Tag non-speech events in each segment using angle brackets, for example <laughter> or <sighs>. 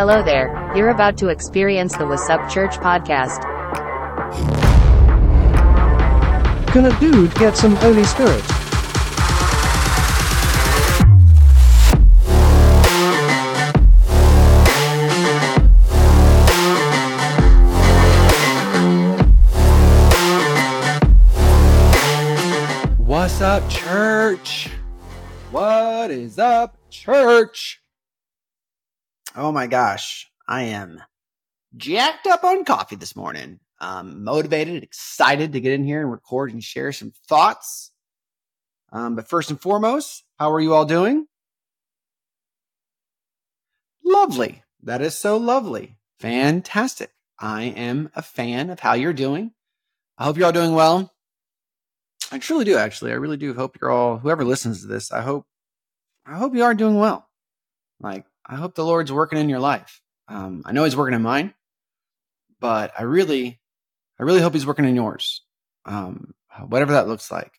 Hello there. You're about to experience the What's Up Church podcast. Can a dude get some Holy Spirit? What's up, church? What is up, church? Oh my gosh, I am jacked up on coffee this morning. I'm motivated, excited to get in here and record and share some thoughts. Um, but first and foremost, how are you all doing? Lovely. That is so lovely. Fantastic. I am a fan of how you're doing. I hope you're all doing well. I truly do, actually. I really do hope you're all, whoever listens to this, I hope, I hope you are doing well. Like, I hope the Lord's working in your life. Um, I know He's working in mine, but I really, I really hope He's working in yours. Um, whatever that looks like.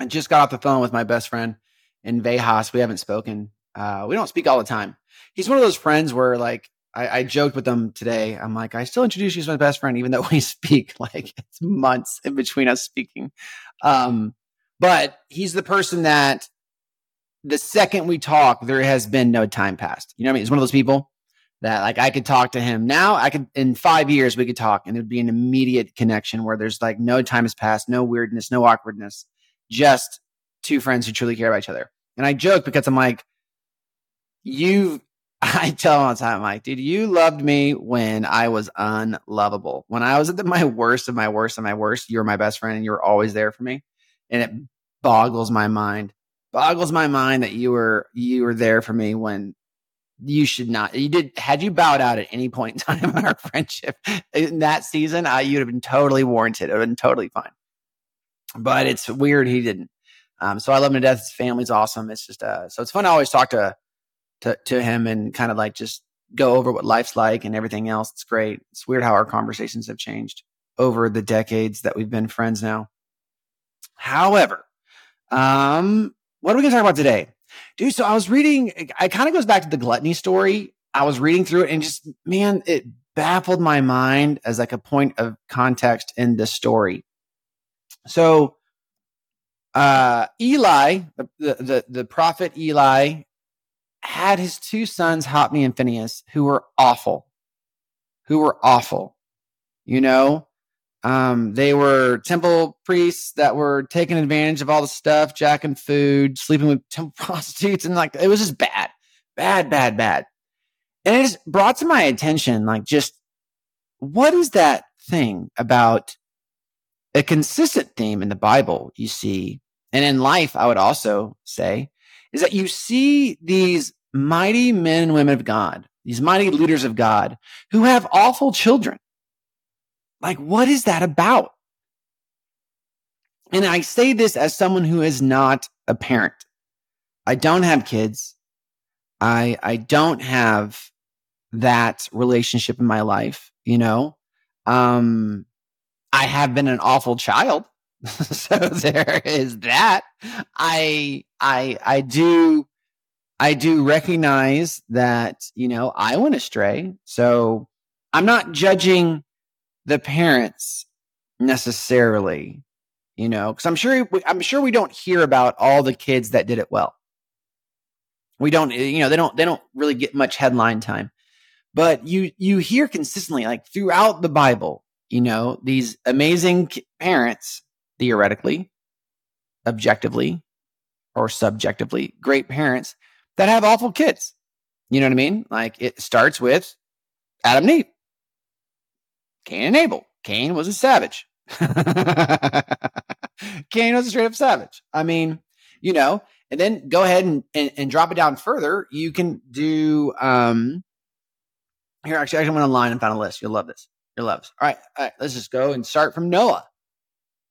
I just got off the phone with my best friend in Vegas. We haven't spoken. Uh, we don't speak all the time. He's one of those friends where, like, I, I, joked with him today. I'm like, I still introduce you as my best friend, even though <laughs> we speak like it's months in between us speaking. Um, but he's the person that the second we talk, there has been no time passed. You know what I mean? He's one of those people that like I could talk to him now. I could in five years we could talk, and there'd be an immediate connection where there's like no time has passed, no weirdness, no awkwardness, just two friends who truly care about each other. And I joke because I'm like, you <laughs> I tell him all the time, like, dude, you loved me when I was unlovable. When I was at the, my worst of my worst of my worst, you were my best friend and you were always there for me. And it boggles my mind, boggles my mind that you were, you were there for me when you should not, you did, had you bowed out at any point in time in our <laughs> friendship in that season, I, you'd have been totally warranted. It would have been totally fine. But it's weird he didn't. Um, so I love him to death. His family's awesome. It's just, uh, so it's fun to always talk to, to, to him and kind of like just go over what life's like and everything else. It's great. It's weird how our conversations have changed over the decades that we've been friends now. However, um, what are we going to talk about today? Dude, so I was reading, it kind of goes back to the gluttony story. I was reading through it and just, man, it baffled my mind as like a point of context in the story. So, uh, Eli, the, the, the prophet Eli had his two sons, Hophni and Phinehas, who were awful, who were awful. You know, um, they were temple priests that were taking advantage of all the stuff, jacking food, sleeping with <laughs> temple prostitutes, and like it was just bad, bad, bad, bad. And it just brought to my attention, like, just what is that thing about a consistent theme in the Bible you see, and in life, I would also say, is that you see these mighty men and women of God, these mighty leaders of God who have awful children. Like, what is that about? And I say this as someone who is not a parent. I don't have kids. I, I don't have that relationship in my life, you know? Um, I have been an awful child. <laughs> so there is that. I, I, I do, I do recognize that, you know, I went astray. So I'm not judging the parents necessarily, you know, because I'm sure, I'm sure we don't hear about all the kids that did it well. We don't, eh, you know, they don't, they don't really get much headline time, but you, you hear consistently, like throughout the Bible, you know, these amazing parents theoretically, objectively, or subjectively great parents that have awful kids. You know what I mean? Like it starts with Adam and Eve, Cain and Abel. Cain was a savage. <laughs> Cain was a straight up savage. I mean, you know, and then go ahead and, and, and drop it down further. You can do, um, here, actually, I went online and found a list. You'll love this. You'll love this. All right. All right. Let's just go and start from Noah.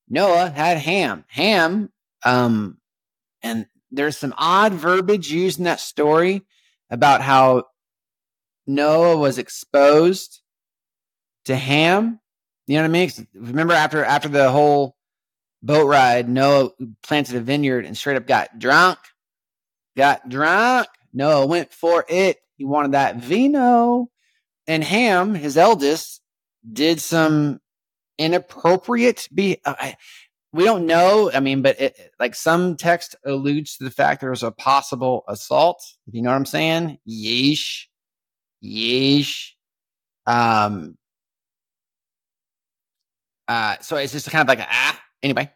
Noah had Ham. Ham, um, and there's some odd verbiage used in that story about how Noah was exposed to Ham. You know what I mean? Remember after after the whole boat ride, Noah planted a vineyard and straight up got drunk. Got drunk. Noah went for it. He wanted that vino. And Ham, his eldest, did some inappropriate be uh, we don't know i mean but it, like some text alludes to the fact there was a possible assault you know what i'm saying yeesh yeesh um uh so it's just kind of like ah anyway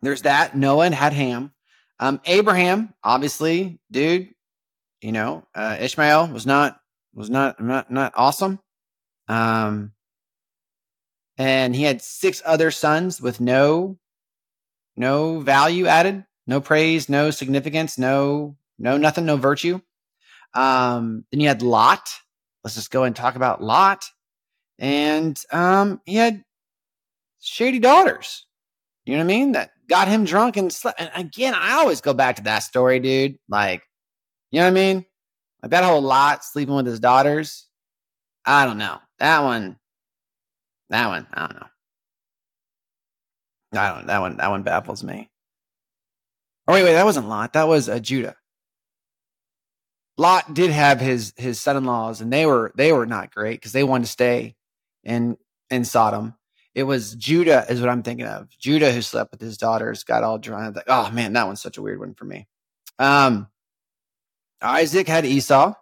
there's that noah had ham um abraham obviously dude you know uh ishmael was not was not not not awesome um and he had six other sons with no no value added, no praise, no significance, no no nothing, no virtue. Um, then you had Lot. Let's just go and talk about Lot. And um, he had shady daughters. You know what I mean? That got him drunk and slept. And again, I always go back to that story, dude. Like, you know what I mean? Like that whole Lot sleeping with his daughters. I don't know. That one, that one, I don't know. I don't. That one. That one baffles me. Oh wait, wait. That wasn't Lot. That was uh, Judah. Lot did have his his son-in-laws, and they were they were not great because they wanted to stay in in Sodom. It was Judah, is what I'm thinking of. Judah who slept with his daughters, got all drunk. Like, oh man, that one's such a weird one for me. Um, Isaac had Esau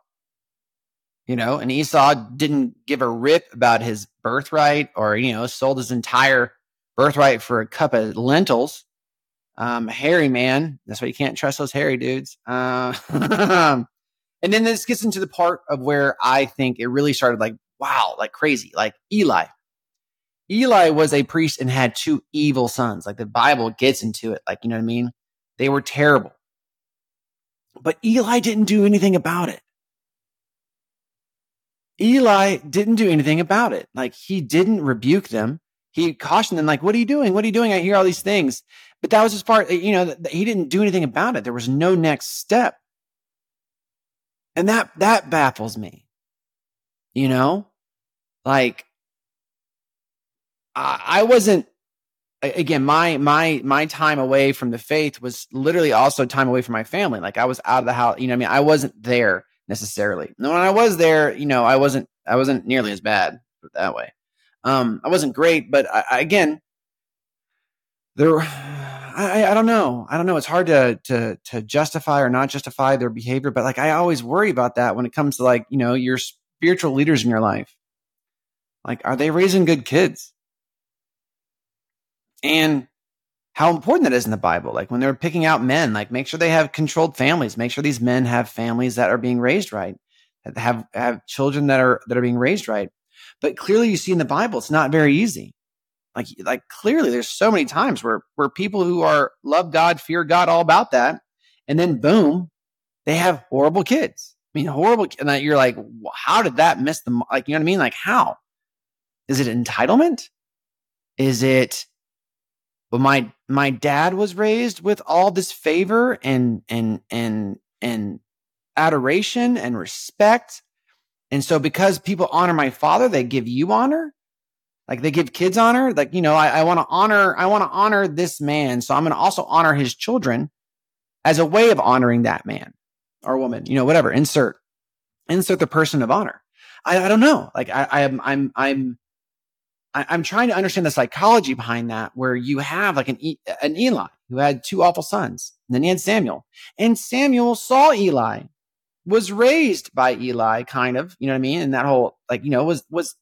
you know, and Esau didn't give a rip about his birthright or, you know, sold his entire birthright for a cup of lentils. Um, hairy man. That's why you can't trust those hairy dudes. Uh, <laughs> and then this gets into the part of where I think it really started like, wow, like crazy, like Eli. Eli was a priest and had two evil sons. Like the Bible gets into it. Like, you know what I mean? They were terrible. But Eli didn't do anything about it. Eli didn't do anything about it. Like he didn't rebuke them. He cautioned them, like, what are you doing? What are you doing? I hear all these things. But that was his part. You know, he didn't do anything about it. There was no next step. And that, that baffles me. You know, like I, wasn't, again, my, my, my time away from the faith was literally also time away from my family. Like I was out of the house. You know I mean? I wasn't there necessarily. And when I was there, you know, I wasn't I wasn't nearly as bad that way. Um, I wasn't great, but I, I, again, there, I, I don't know. I don't know. It's hard to to to justify or not justify their behavior, but like I always worry about that when it comes to like you know your spiritual leaders in your life. Like, are they raising good kids? And how important that is in the Bible. Like when they're picking out men, like make sure they have controlled families. Make sure these men have families that are being raised right, that have have children that are that are being raised right. But clearly, you see in the Bible, it's not very easy. Like like clearly, there's so many times where where people who are love God, fear God, all about that, and then boom, they have horrible kids. I mean, horrible, and you're like, how did that miss the like? You know what I mean? Like how? Is it entitlement? Is it but my my dad was raised with all this favor and and and and adoration and respect. And so because people honor my father, they give you honor. Like they give kids honor. Like, you know, I, I want to honor, I want to honor this man. So I'm going to also honor his children as a way of honoring that man or woman, you know, whatever. Insert, insert the person of honor. I, I don't know. Like I, I am, I'm, I'm, I, am trying to understand the psychology behind that, where you have like an, an Eli who had two awful sons, and then he had Samuel, and Samuel saw Eli, was raised by Eli, kind of, you know what I mean, and that whole like you know was was,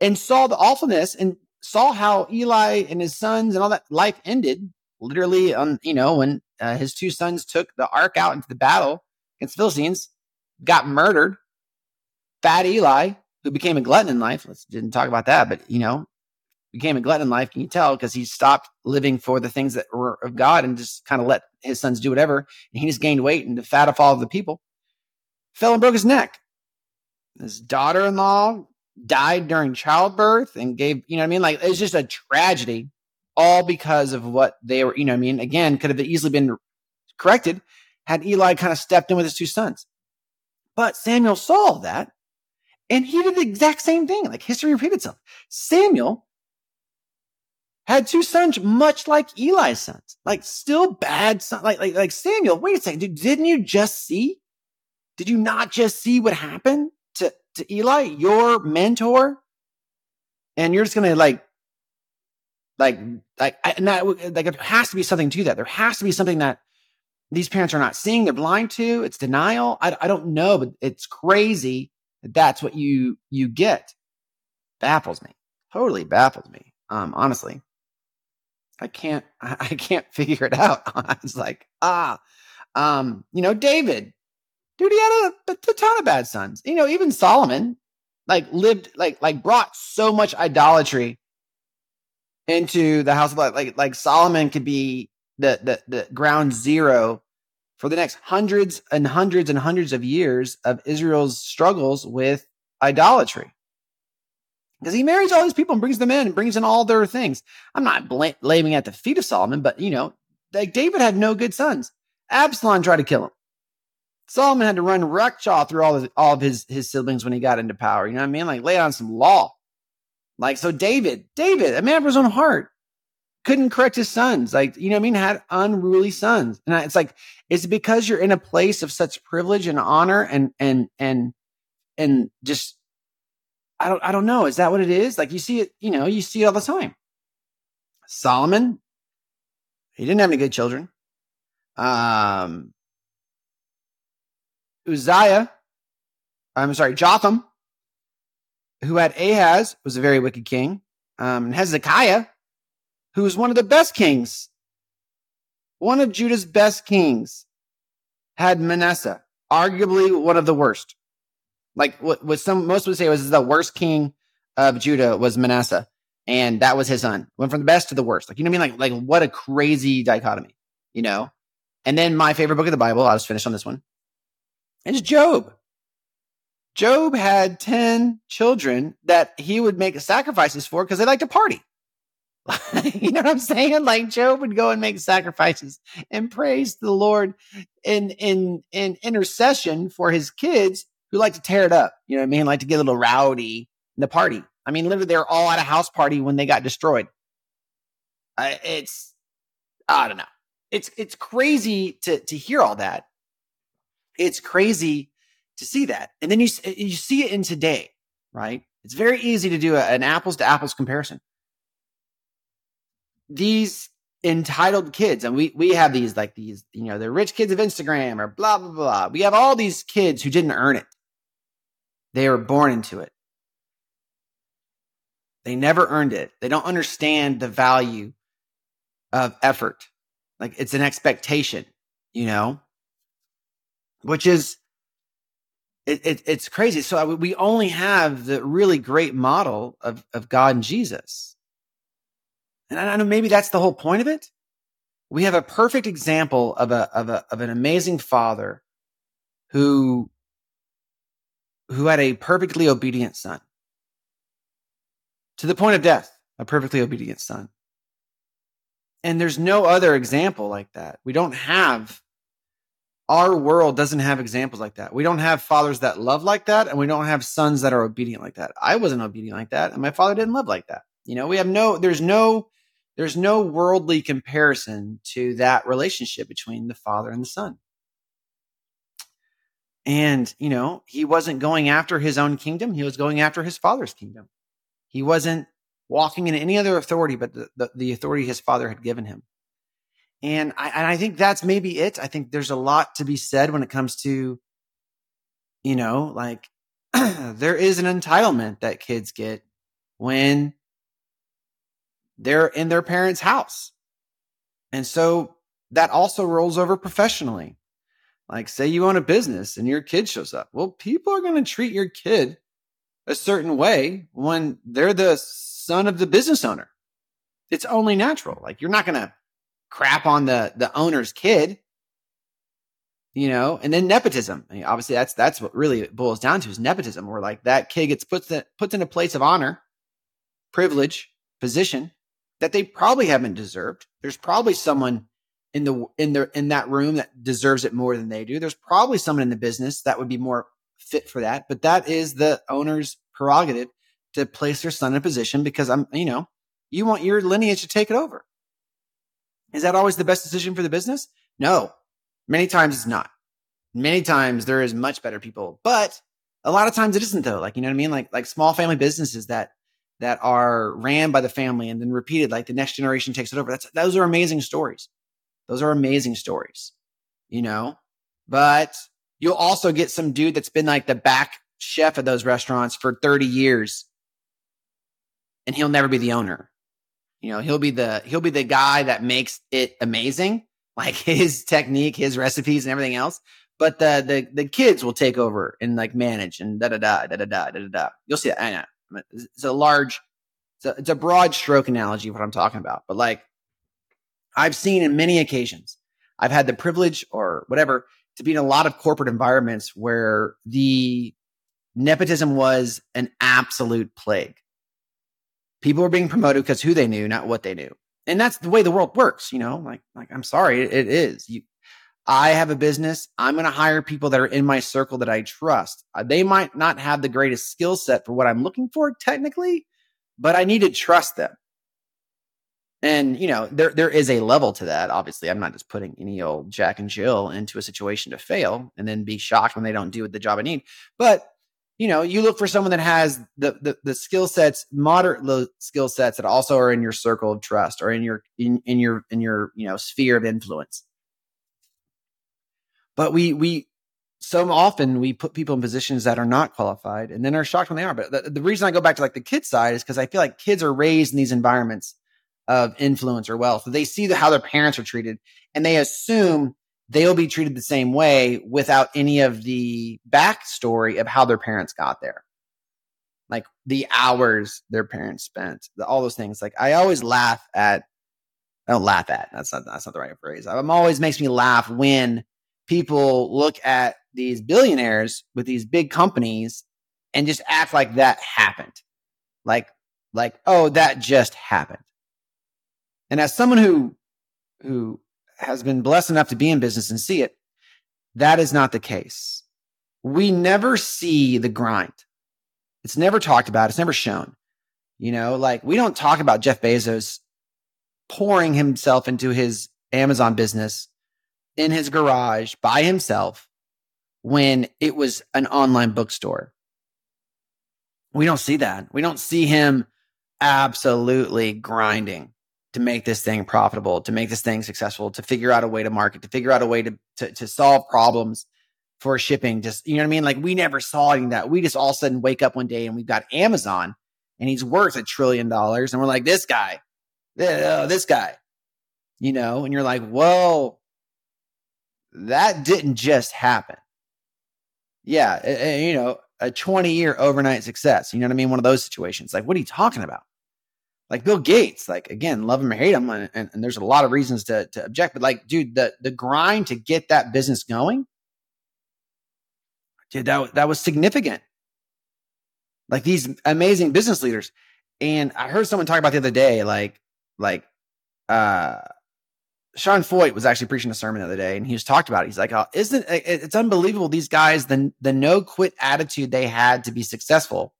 and saw the awfulness and saw how Eli and his sons and all that life ended, literally on you know when uh, his two sons took the ark out into the battle against the Philistines, got murdered. Fat Eli who became a glutton in life. Let's didn't talk about that, but you know, became a glutton in life. Can you tell? Because he stopped living for the things that were of God and just kind of let his sons do whatever. And he just gained weight and the fat of all of the people. Fell and broke his neck. His daughter-in-law died during childbirth and gave, you know what I mean? Like it's just a tragedy, all because of what they were, you know what I mean? Again, could have easily been corrected had Eli kind of stepped in with his two sons. But Samuel saw that and he did the exact same thing. Like history repeated itself. Samuel had two sons much like Eli's sons, like still bad sons. Like, like, like Samuel, wait a second, dude, didn't you just see Did you not just see what happened to, to Eli, your mentor? And you're just going to like, like, like, not, like, it has to be something to that. There has to be something that these parents are not seeing. They're blind to. It's denial. I, I don't know, but it's crazy that that's what you, you get. Baffles me. Totally baffles me. Um, honestly, I can't, <laughs> I can't figure it out. <laughs> I was like, ah, um, you know, David, dude, he had a, a ton of bad sons. You know, even Solomon, like lived, like, like brought so much idolatry into the house of light. Like, like Solomon could be the, the, the ground zero for the next hundreds and hundreds and hundreds of years of Israel's struggles with idolatry because he marries all these people and brings them in and brings in all their things. I'm not blaming at the feet of Solomon, but you know, like David had no good sons. Absalom tried to kill him. Solomon had to run wreckjaw through all of, all of his, his siblings when he got into power. You know what I mean? Like lay on some law. Like, so David, David, a man of his own heart, couldn't correct his sons. Like, you know what I mean? Had unruly sons. And it's like, it's because you're in a place of such privilege and honor and, and, and, and just I don't I don't know. Is that what it is? Like you see it, you know, you see it all the time. Solomon, he didn't have any good children. Um Uzziah, I'm sorry, Jotham, who had Ahaz, was a very wicked king. Um, and Hezekiah, who was one of the best kings, one of Judah's best kings, had Manasseh, arguably one of the worst. Like what, what some most would say was the worst king of Judah was Manasseh, and that was his son. Went from the best to the worst. Like you know what I mean? Like like what a crazy dichotomy, you know. And then my favorite book of the Bible. I'll just finish on this one. It's Job. Job had 10 children that he would make sacrifices for because they like to party. <laughs> you know what I'm saying? Like Job would go and make sacrifices and praise the Lord in in in intercession for his kids who like to tear it up. You know what I mean? Like to get a little rowdy in the party. I mean, literally, they're all at a house party when they got destroyed. Uh, it's, I don't know. It's it's crazy to to hear all that. It's crazy to see that, and then you you see it in today, right? It's very easy to do a, an apples to apples comparison. These entitled kids and we we have these like these you know the rich kids of instagram or blah blah blah we have all these kids who didn't earn it they were born into it. They never earned it. They don't understand the value of effort. Like it's an expectation, you know, which is it, it, it's crazy. So we only have the really great model of, of God and Jesus. And I don't know maybe that's the whole point of it. We have a perfect example of a, of a, of an amazing father who who had a perfectly obedient son to the point of death, a perfectly obedient son. And there's no other example like that. We don't have, our world doesn't have examples like that. We don't have fathers that love like that, and we don't have sons that are obedient like that. I wasn't obedient like that, and my father didn't love like that. You know, we have no, there's no, there's no worldly comparison to that relationship between the father and the son. And, you know, he wasn't going after his own kingdom. He was going after his father's kingdom. He wasn't walking in any other authority but the, the, the authority his father had given him. And I, and I think that's maybe it. I think there's a lot to be said when it comes to, you know, like <clears throat> there is an entitlement that kids get when they're in their parents' house. And so that also rolls over professionally. Like, say you own a business and your kid shows up. Well, people are going to treat your kid a certain way when they're the son of the business owner. It's only natural. Like, you're not going to crap on the the owner's kid, you know. And then nepotism. I mean, obviously, that's that's what really boils down to is nepotism, where like that kid gets put in, puts in a place of honor, privilege, position that they probably haven't deserved. There's probably someone in the in the in that room that deserves it more than they do. There's probably someone in the business that would be more fit for that, but that is the owner's prerogative to place their son in a position because I'm, you know, you want your lineage to take it over. Is that always the best decision for the business? No. Many times it's not. Many times there is much better people, but a lot of times it isn't though. Like, you know what I mean? Like, like small family businesses that, that are ran by the family and then repeated, like the next generation takes it over. That's, those are amazing stories. Those are amazing stories, you know, but you'll also get some dude that's been like the back chef of those restaurants for 30 years and he'll never be the owner. You know, he'll be the, he'll be the guy that makes it amazing, like <laughs> his technique, his recipes and everything else but the the the kids will take over and like manage and da da da da da da da da. You'll see that. I know it's a large, it's a, it's a broad stroke analogy of what I'm talking about. But like, I've seen in many occasions, I've had the privilege or whatever to be in a lot of corporate environments where the nepotism was an absolute plague. People were being promoted because who they knew, not what they knew. And that's the way the world works, you know, like, like I'm sorry, it, it is. You, I have a business. I'm going to hire people that are in my circle that I trust. Uh, they might not have the greatest skill set for what I'm looking for technically, but I need to trust them. And you know, there there is a level to that. Obviously, I'm not just putting any old Jack and Jill into a situation to fail and then be shocked when they don't do the job I need. But you know, you look for someone that has the the, the skill sets, moderate skill sets that also are in your circle of trust or in your in, in your in your you know sphere of influence but we we so often we put people in positions that are not qualified and then are shocked when they are. But the, the reason I go back to like the kid side is because I feel like kids are raised in these environments of influence or wealth. They see the, how their parents are treated and they assume they'll be treated the same way without any of the backstory of how their parents got there. Like the hours their parents spent, the, all those things. Like I always laugh at, I don't laugh at, that's not, that's not the right phrase. I'm always makes me laugh when people look at these billionaires with these big companies and just act like that happened. Like, like, oh, that just happened. And as someone who, who has been blessed enough to be in business and see it, that is not the case. We never see the grind. It's never talked about. It's never shown. You know, like we don't talk about Jeff Bezos pouring himself into his Amazon business in his garage by himself when it was an online bookstore. We don't see that. We don't see him absolutely grinding to make this thing profitable, to make this thing successful, to figure out a way to market, to figure out a way to, to, to solve problems for shipping. Just, you know what I mean? Like we never saw any that. We just all of a sudden wake up one day and we've got Amazon and he's worth a trillion dollars. And we're like, this guy, uh, this guy, you know, and you're like, whoa, that didn't just happen. Yeah, you know, a 20 year overnight success. You know what I mean? One of those situations. Like, what are you talking about? Like Bill Gates, like again, love him or hate him, and, and, and there's a lot of reasons to, to object, but like, dude, the the grind to get that business going, dude, that that was significant. Like these amazing business leaders, and I heard someone talk about the other day, like like uh Sean Feucht was actually preaching a sermon the other day, and he was talked about. It. He's like, oh, "Isn't it, it's unbelievable? These guys, the the no quit attitude they had to be successful,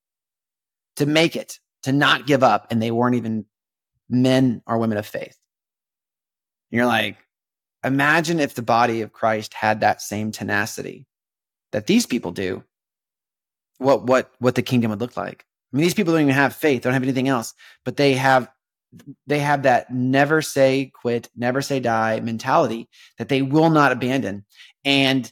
to make it, to not give up, and they weren't even men or women of faith." And you're like, imagine if the body of Christ had that same tenacity that these people do. What what what the kingdom would look like? I mean, these people don't even have faith; they don't have anything else, but they have they have that never say quit, never say die mentality that they will not abandon. And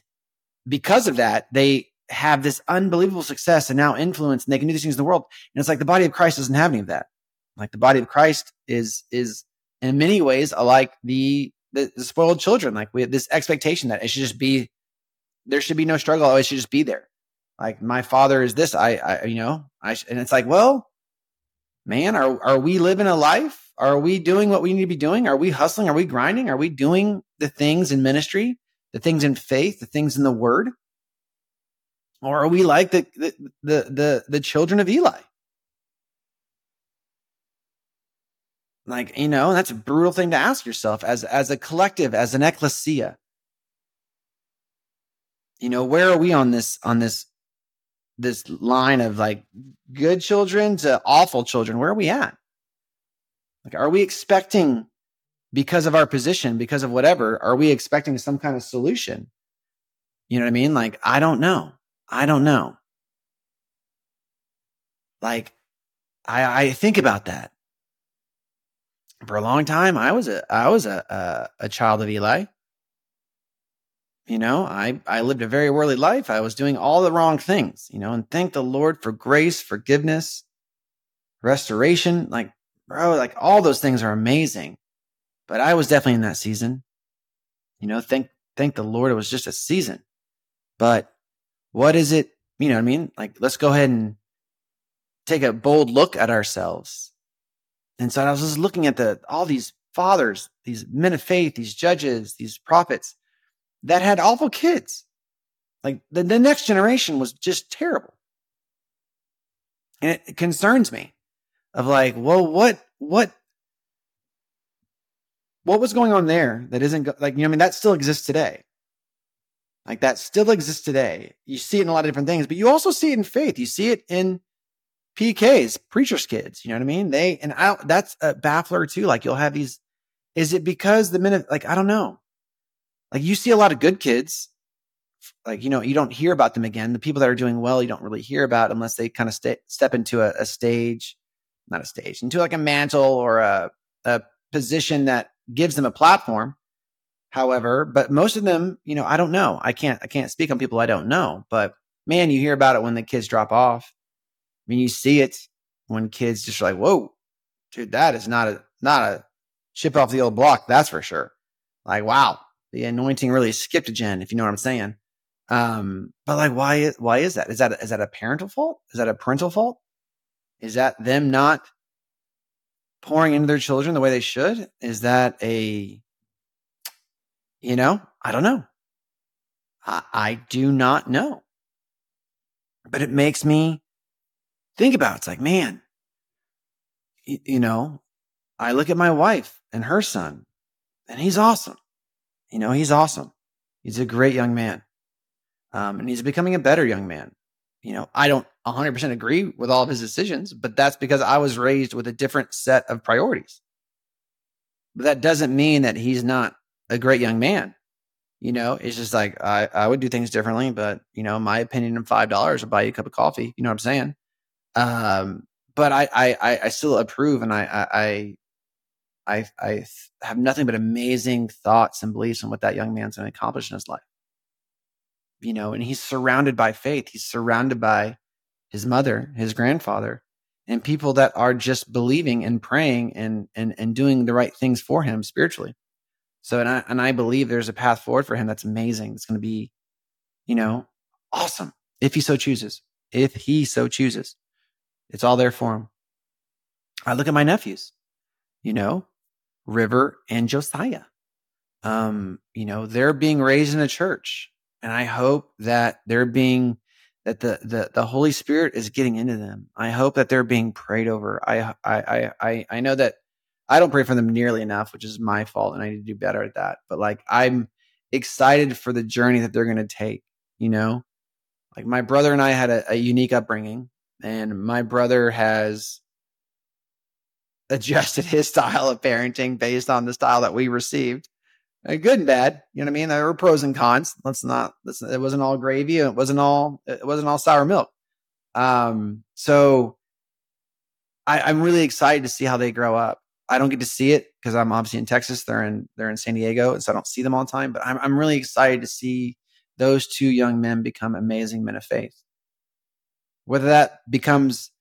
because of that, they have this unbelievable success and now influence and they can do these things in the world. And it's like the body of Christ doesn't have any of that. Like the body of Christ is, is in many ways like the, the, the spoiled children. Like we have this expectation that it should just be, there should be no struggle. It should just be there. Like my father is this. I, I you know, I, and it's like, well, man, are, are we living a life? Are we doing what we need to be doing? Are we hustling? Are we grinding? Are we doing the things in ministry, the things in faith, the things in the word? Or are we like the, the, the, the, the children of Eli? Like, you know, that's a brutal thing to ask yourself as, as a collective, as an ecclesia. You know, where are we on this, on this this line of like good children to awful children. Where are we at? Like, are we expecting because of our position, because of whatever, are we expecting some kind of solution? You know what I mean? Like, I don't know. I don't know. Like, I, I think about that. For a long time, I was a I was a, a, a child of Eli. You know, I, I lived a very worldly life. I was doing all the wrong things, you know, and thank the Lord for grace, forgiveness, restoration. Like, bro, like all those things are amazing. But I was definitely in that season. You know, thank thank the Lord it was just a season. But what is it? You know what I mean? Like, let's go ahead and take a bold look at ourselves. And so I was just looking at the all these fathers, these men of faith, these judges, these prophets that had awful kids. Like the, the next generation was just terrible. And it, it concerns me of like, well, what, what, what was going on there that isn't like, you know, I mean, that still exists today. Like that still exists today. You see it in a lot of different things, but you also see it in faith. You see it in PKs, preachers' kids. You know what I mean? They and I, that's a baffler too. Like you'll have these. Is it because the minute? Like I don't know. Like you see a lot of good kids. Like you know, you don't hear about them again. The people that are doing well, you don't really hear about unless they kind of st- step into a, a stage, not a stage, into like a mantle or a a position that gives them a platform however but most of them you know i don't know. I can't i can't speak on people i don't know but man you hear about it when the kids drop off. I mean you see it when kids just like whoa dude that is not a not a chip off the old block that's for sure. Like wow the anointing really skipped a gen if you know what i'm saying. Um but like why is why is that? Is that is that a parental fault? Is that a parental fault? Is that them not pouring into their children the way they should? Is that a you know, I don't know. I, I do not know. But it makes me think about it. it's like, man, you, you know, I look at my wife and her son, and he's awesome. You know, he's awesome. He's a great young man. Um, and he's becoming a better young man. You know, I don't 100% agree with all of his decisions, but that's because I was raised with a different set of priorities. But that doesn't mean that he's not a great young man. You know, it's just like I, I would do things differently, but you know, my opinion of five dollars will buy you a cup of coffee. You know what I'm saying? Um, but I, I, I still approve, and I, I, I, I have nothing but amazing thoughts and beliefs on what that young man's going to accomplish in his life. You know, and he's surrounded by faith. He's surrounded by his mother, his grandfather, and people that are just believing and praying and and and doing the right things for him spiritually. So, and I, and I believe there's a path forward for him that's amazing. It's going to be, you know, awesome if he so chooses. If he so chooses, it's all there for him. I look at my nephews, you know, River and Josiah. Um, you know, they're being raised in a church, and I hope that they're being that the the the Holy Spirit is getting into them. I hope that they're being prayed over. I I I I know that I don't pray for them nearly enough, which is my fault, and I need to do better at that. But like, I'm excited for the journey that they're going to take. You know, like my brother and I had a, a unique upbringing, and my brother has adjusted <laughs> his style of parenting based on the style that we received. Uh, good and bad, you know what I mean. There were pros and cons. Let's not. Let's, it wasn't all gravy. It wasn't all. It wasn't all sour milk. Um. So I, I'm really excited to see how they grow up. I don't get to see it because I'm obviously in Texas. They're in they're in San Diego, and so I don't see them all the time. But I'm I'm really excited to see those two young men become amazing men of faith. Whether that becomes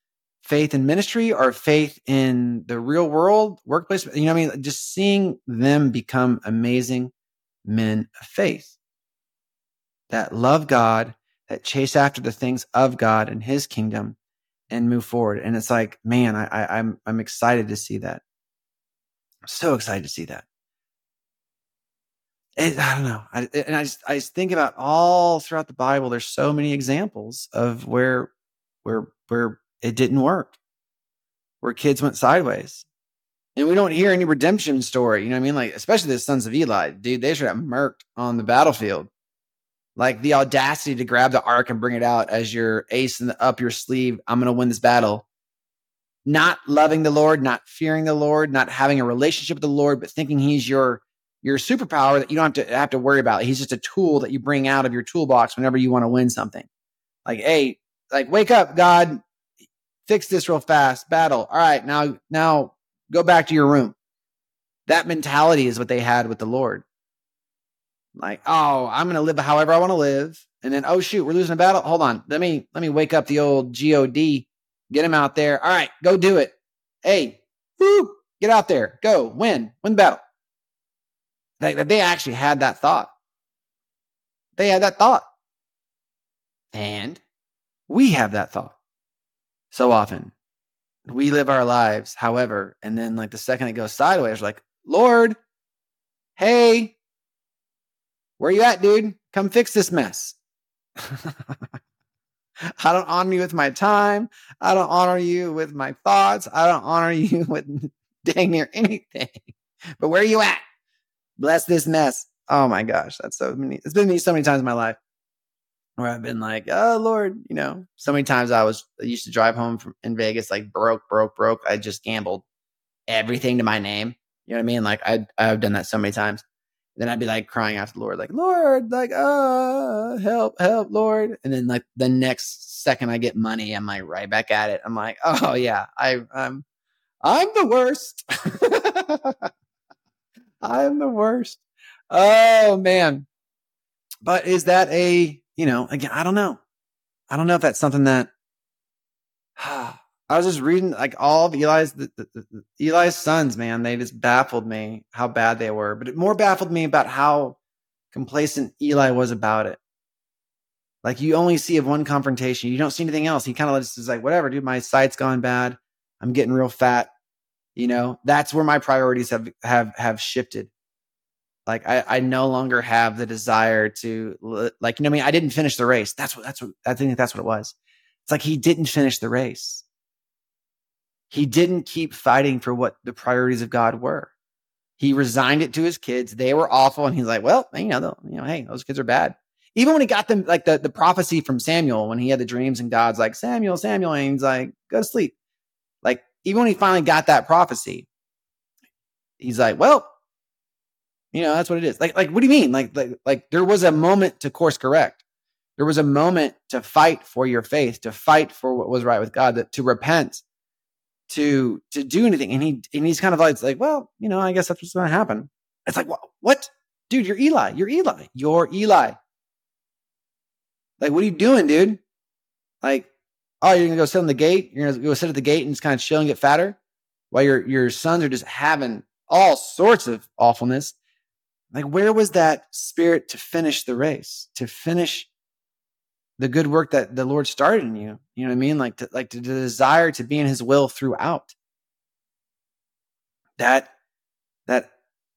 faith in ministry or faith in the real world workplace, you know, I mean, just seeing them become amazing men of faith that love God, that chase after the things of God and His kingdom, and move forward. And it's like, man, I, I I'm I'm excited to see that. So excited to see that. It, I don't know. I, and I just, I just think about all throughout the Bible. There's so many examples of where, where, where it didn't work, where kids went sideways, and we don't hear any redemption story. You know what I mean? Like, especially the sons of Eli, dude, they should have murked on the battlefield. Like the audacity to grab the ark and bring it out as your ace in the, up your sleeve. I'm going to win this battle not loving the Lord, not fearing the Lord, not having a relationship with the Lord, but thinking he's your your superpower that you don't have to have to worry about. He's just a tool that you bring out of your toolbox whenever you want to win something. Like, hey, like wake up, God, fix this real fast. Battle. All right, now now go back to your room. That mentality is what they had with the Lord. Like, oh, I'm gonna live however I want to live. And then, oh shoot, we're losing a battle. Hold on. Let me let me wake up the old God, get him out there. All right, go do it. Hey, whoo, get out there. Go, win, win the battle. They, they actually had that thought. They had that thought. And we have that thought so often. We live our lives, however, and then like the second it goes sideways, like, Lord, hey, where you at, dude? Come fix this mess. <laughs> I don't honor you with my time. I don't honor you with my thoughts. I don't honor <laughs> you with dang near anything. But where are you at? Bless this mess. Oh my gosh, that's so many. It's been me so many times in my life where I've been like, oh Lord, you know, so many times I was I used to drive home from in Vegas like broke, broke, broke. I just gambled everything to my name. You know what I mean? Like I I've done that so many times. Then I'd be like crying after the Lord, like, Lord, like, uh, help, help, Lord. And then like the next second I get money, I'm like right back at it. I'm like, <laughs> oh yeah, I I'm I'm the worst. <laughs> I'm the worst. Oh man. But is that a, you know, again, I don't know. I don't know if that's something that <sighs> I was just reading like all of Eli's the, the, the, Eli's sons, man. They just baffled me how bad they were, but it more baffled me about how complacent Eli was about it. Like you only see of one confrontation, you don't see anything else. He kind of just is like, whatever, dude. My sight's gone bad. I'm getting real fat. You know, that's where my priorities have have have shifted. Like I, I no longer have the desire to like you know I mean I didn't finish the race. That's what that's what I think that's what it was. It's like he didn't finish the race he didn't keep fighting for what the priorities of God were. He resigned it to his kids. They were awful. And he's like, well, you know, you know, hey, those kids are bad. Even when he got them, like the, the prophecy from Samuel, when he had the dreams and God's like, Samuel, Samuel, and he's like, go to sleep. Like, even when he finally got that prophecy, he's like, well, you know, that's what it is. Like, like, what do you mean? Like, like, like there was a moment to course correct. There was a moment to fight for your faith, to fight for what was right with God, that to repent, to to do anything. And he and he's kind of like, like well, you know, I guess that's what's going to happen. It's like, what? What, dude? You're Eli. You're Eli. You're Eli. Like, what are you doing, dude? Like, oh, you're gonna go sit on the gate. You're gonna go sit at the gate and just kind of chill and get fatter, while your your sons are just having all sorts of awfulness. Like, where was that spirit to finish the race? To finish the good work that the Lord started in you. You know what I mean? Like to, like the desire to be in his will throughout. That that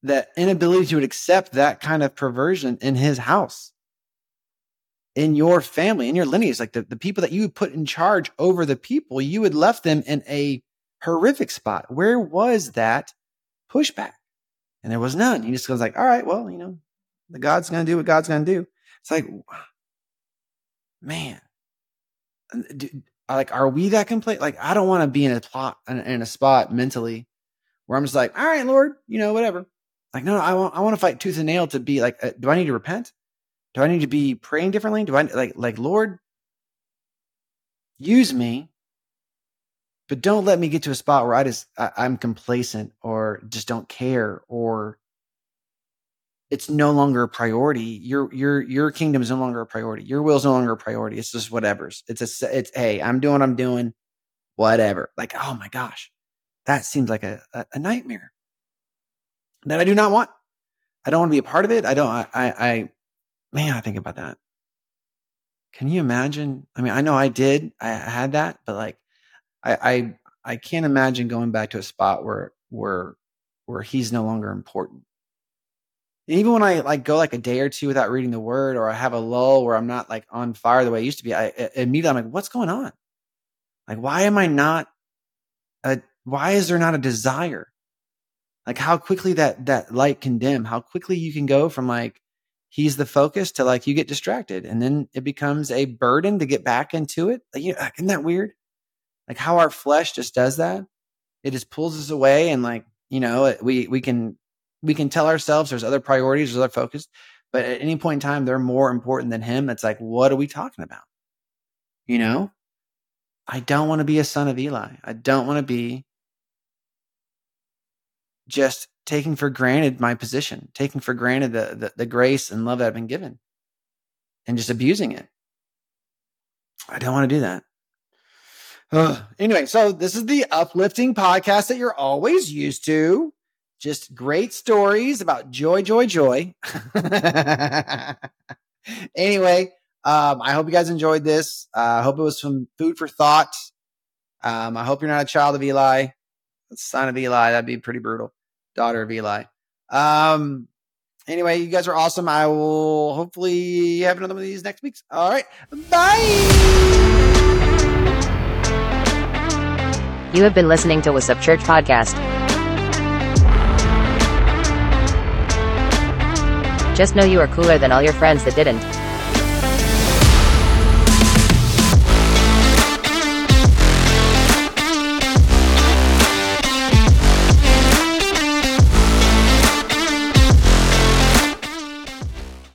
that inability to accept that kind of perversion in his house. In your family, in your lineage, like the, the people that you put in charge over the people, you had left them in a horrific spot. Where was that pushback? And there was none. He just goes like, all right, well, you know, the God's going to do what God's going to do. It's like, man, like, are we that complete? Like, I don't want to be in a plot in, a spot mentally where I'm just like, all right, Lord, you know, whatever. Like, no, no I want, I want to fight tooth and nail to be like, uh, do I need to repent? Do I need to be praying differently? Do I like, like, Lord, use me, but don't let me get to a spot where I just, I, I'm complacent or just don't care or it's no longer a priority. Your your your kingdom is no longer a priority. Your will is no longer a priority. It's just whatever's. It's a it's hey, I'm doing what I'm doing, whatever. Like oh my gosh, that seems like a a, a nightmare that I do not want. I don't want to be a part of it. I don't. I, I I man, I think about that. Can you imagine? I mean, I know I did. I had that, but like, I I I can't imagine going back to a spot where where where he's no longer important and even when I like go like a day or two without reading the word, or I have a lull where I'm not like on fire the way I used to be, I, I immediately I'm like, what's going on? Like, why am I not? A, why is there not a desire? Like how quickly that that light can dim, how quickly you can go from like he's the focus to like you get distracted, and then it becomes a burden to get back into it. Like, you know, isn't that weird? Like how our flesh just does that. It just pulls us away, and like you know, we we can we can tell ourselves there's other priorities, there's other focus, but at any point in time, they're more important than him. It's like, what are we talking about? You know, I don't want to be a son of Eli. I don't want to be just taking for granted my position, taking for granted the, the, the grace and love that I've been given and just abusing it. I don't want to do that. Ugh. Anyway, so this is the uplifting podcast that you're always used to. Just great stories about joy, joy, joy. <laughs> anyway, um, I hope you guys enjoyed this. Uh, I hope it was some food for thought. Um, I hope you're not a child of Eli, son of Eli. That'd be pretty brutal. Daughter of Eli. Um, anyway, you guys are awesome. I will hopefully have another one of these next week. All right. Bye. You have been listening to What's Up Church podcast. Just know you are cooler than all your friends that didn't.